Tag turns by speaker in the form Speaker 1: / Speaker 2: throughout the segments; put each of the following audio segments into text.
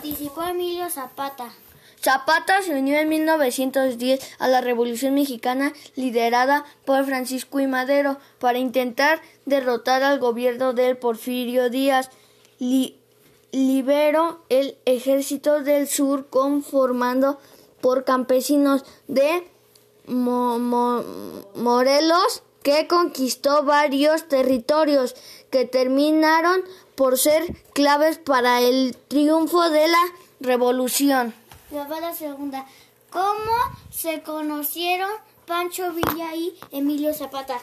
Speaker 1: participó Emilio Zapata?
Speaker 2: Zapata se unió en 1910 a la Revolución Mexicana liderada por Francisco I. Madero para intentar derrotar al gobierno del Porfirio Díaz. liberó el ejército del sur conformado por campesinos de Morelos que conquistó varios territorios que terminaron por ser claves para el triunfo de la revolución.
Speaker 1: La segunda. ¿Cómo se conocieron Pancho Villa y Emilio Zapata?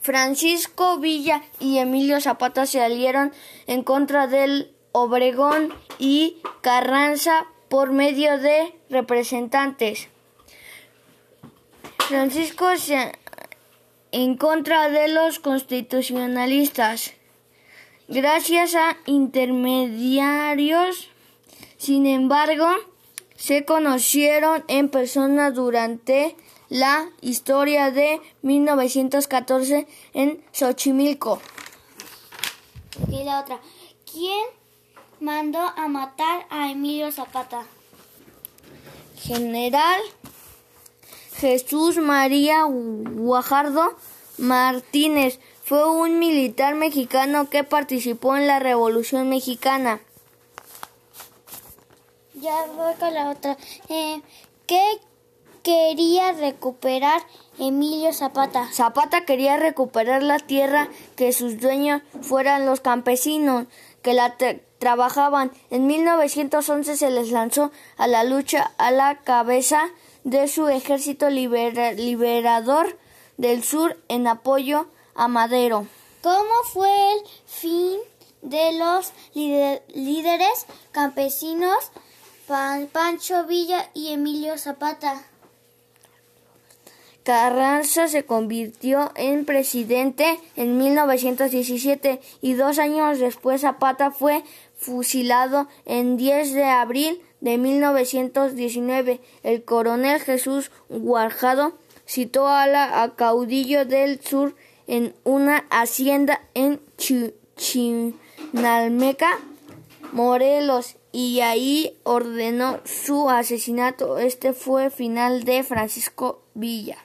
Speaker 2: Francisco Villa y Emilio Zapata se aliaron en contra del Obregón y Carranza por medio de representantes. Francisco se, en contra de los constitucionalistas. Gracias a intermediarios, sin embargo, se conocieron en persona durante la historia de 1914 en Xochimilco.
Speaker 1: Y la otra, ¿quién mandó a matar a Emilio Zapata?
Speaker 2: General Jesús María Guajardo Martínez fue un militar mexicano que participó en la Revolución Mexicana.
Speaker 1: Ya voy con la otra. Eh, ¿Qué quería recuperar Emilio Zapata?
Speaker 2: Zapata quería recuperar la tierra que sus dueños fueran los campesinos que la trabajaban. En 1911 se les lanzó a la lucha a la cabeza de su ejército liberador del sur en apoyo a Madero.
Speaker 1: ¿Cómo fue el fin de los líderes campesinos Pancho Villa y Emilio Zapata.
Speaker 2: Carranza se convirtió en presidente en 1917 y dos años después Zapata fue fusilado en 10 de abril de 1919. El coronel Jesús Guarjado citó a la caudillo del sur en una hacienda en Chinalmeca, Morelos, y ahí ordenó su asesinato. Este fue final de Francisco Villa.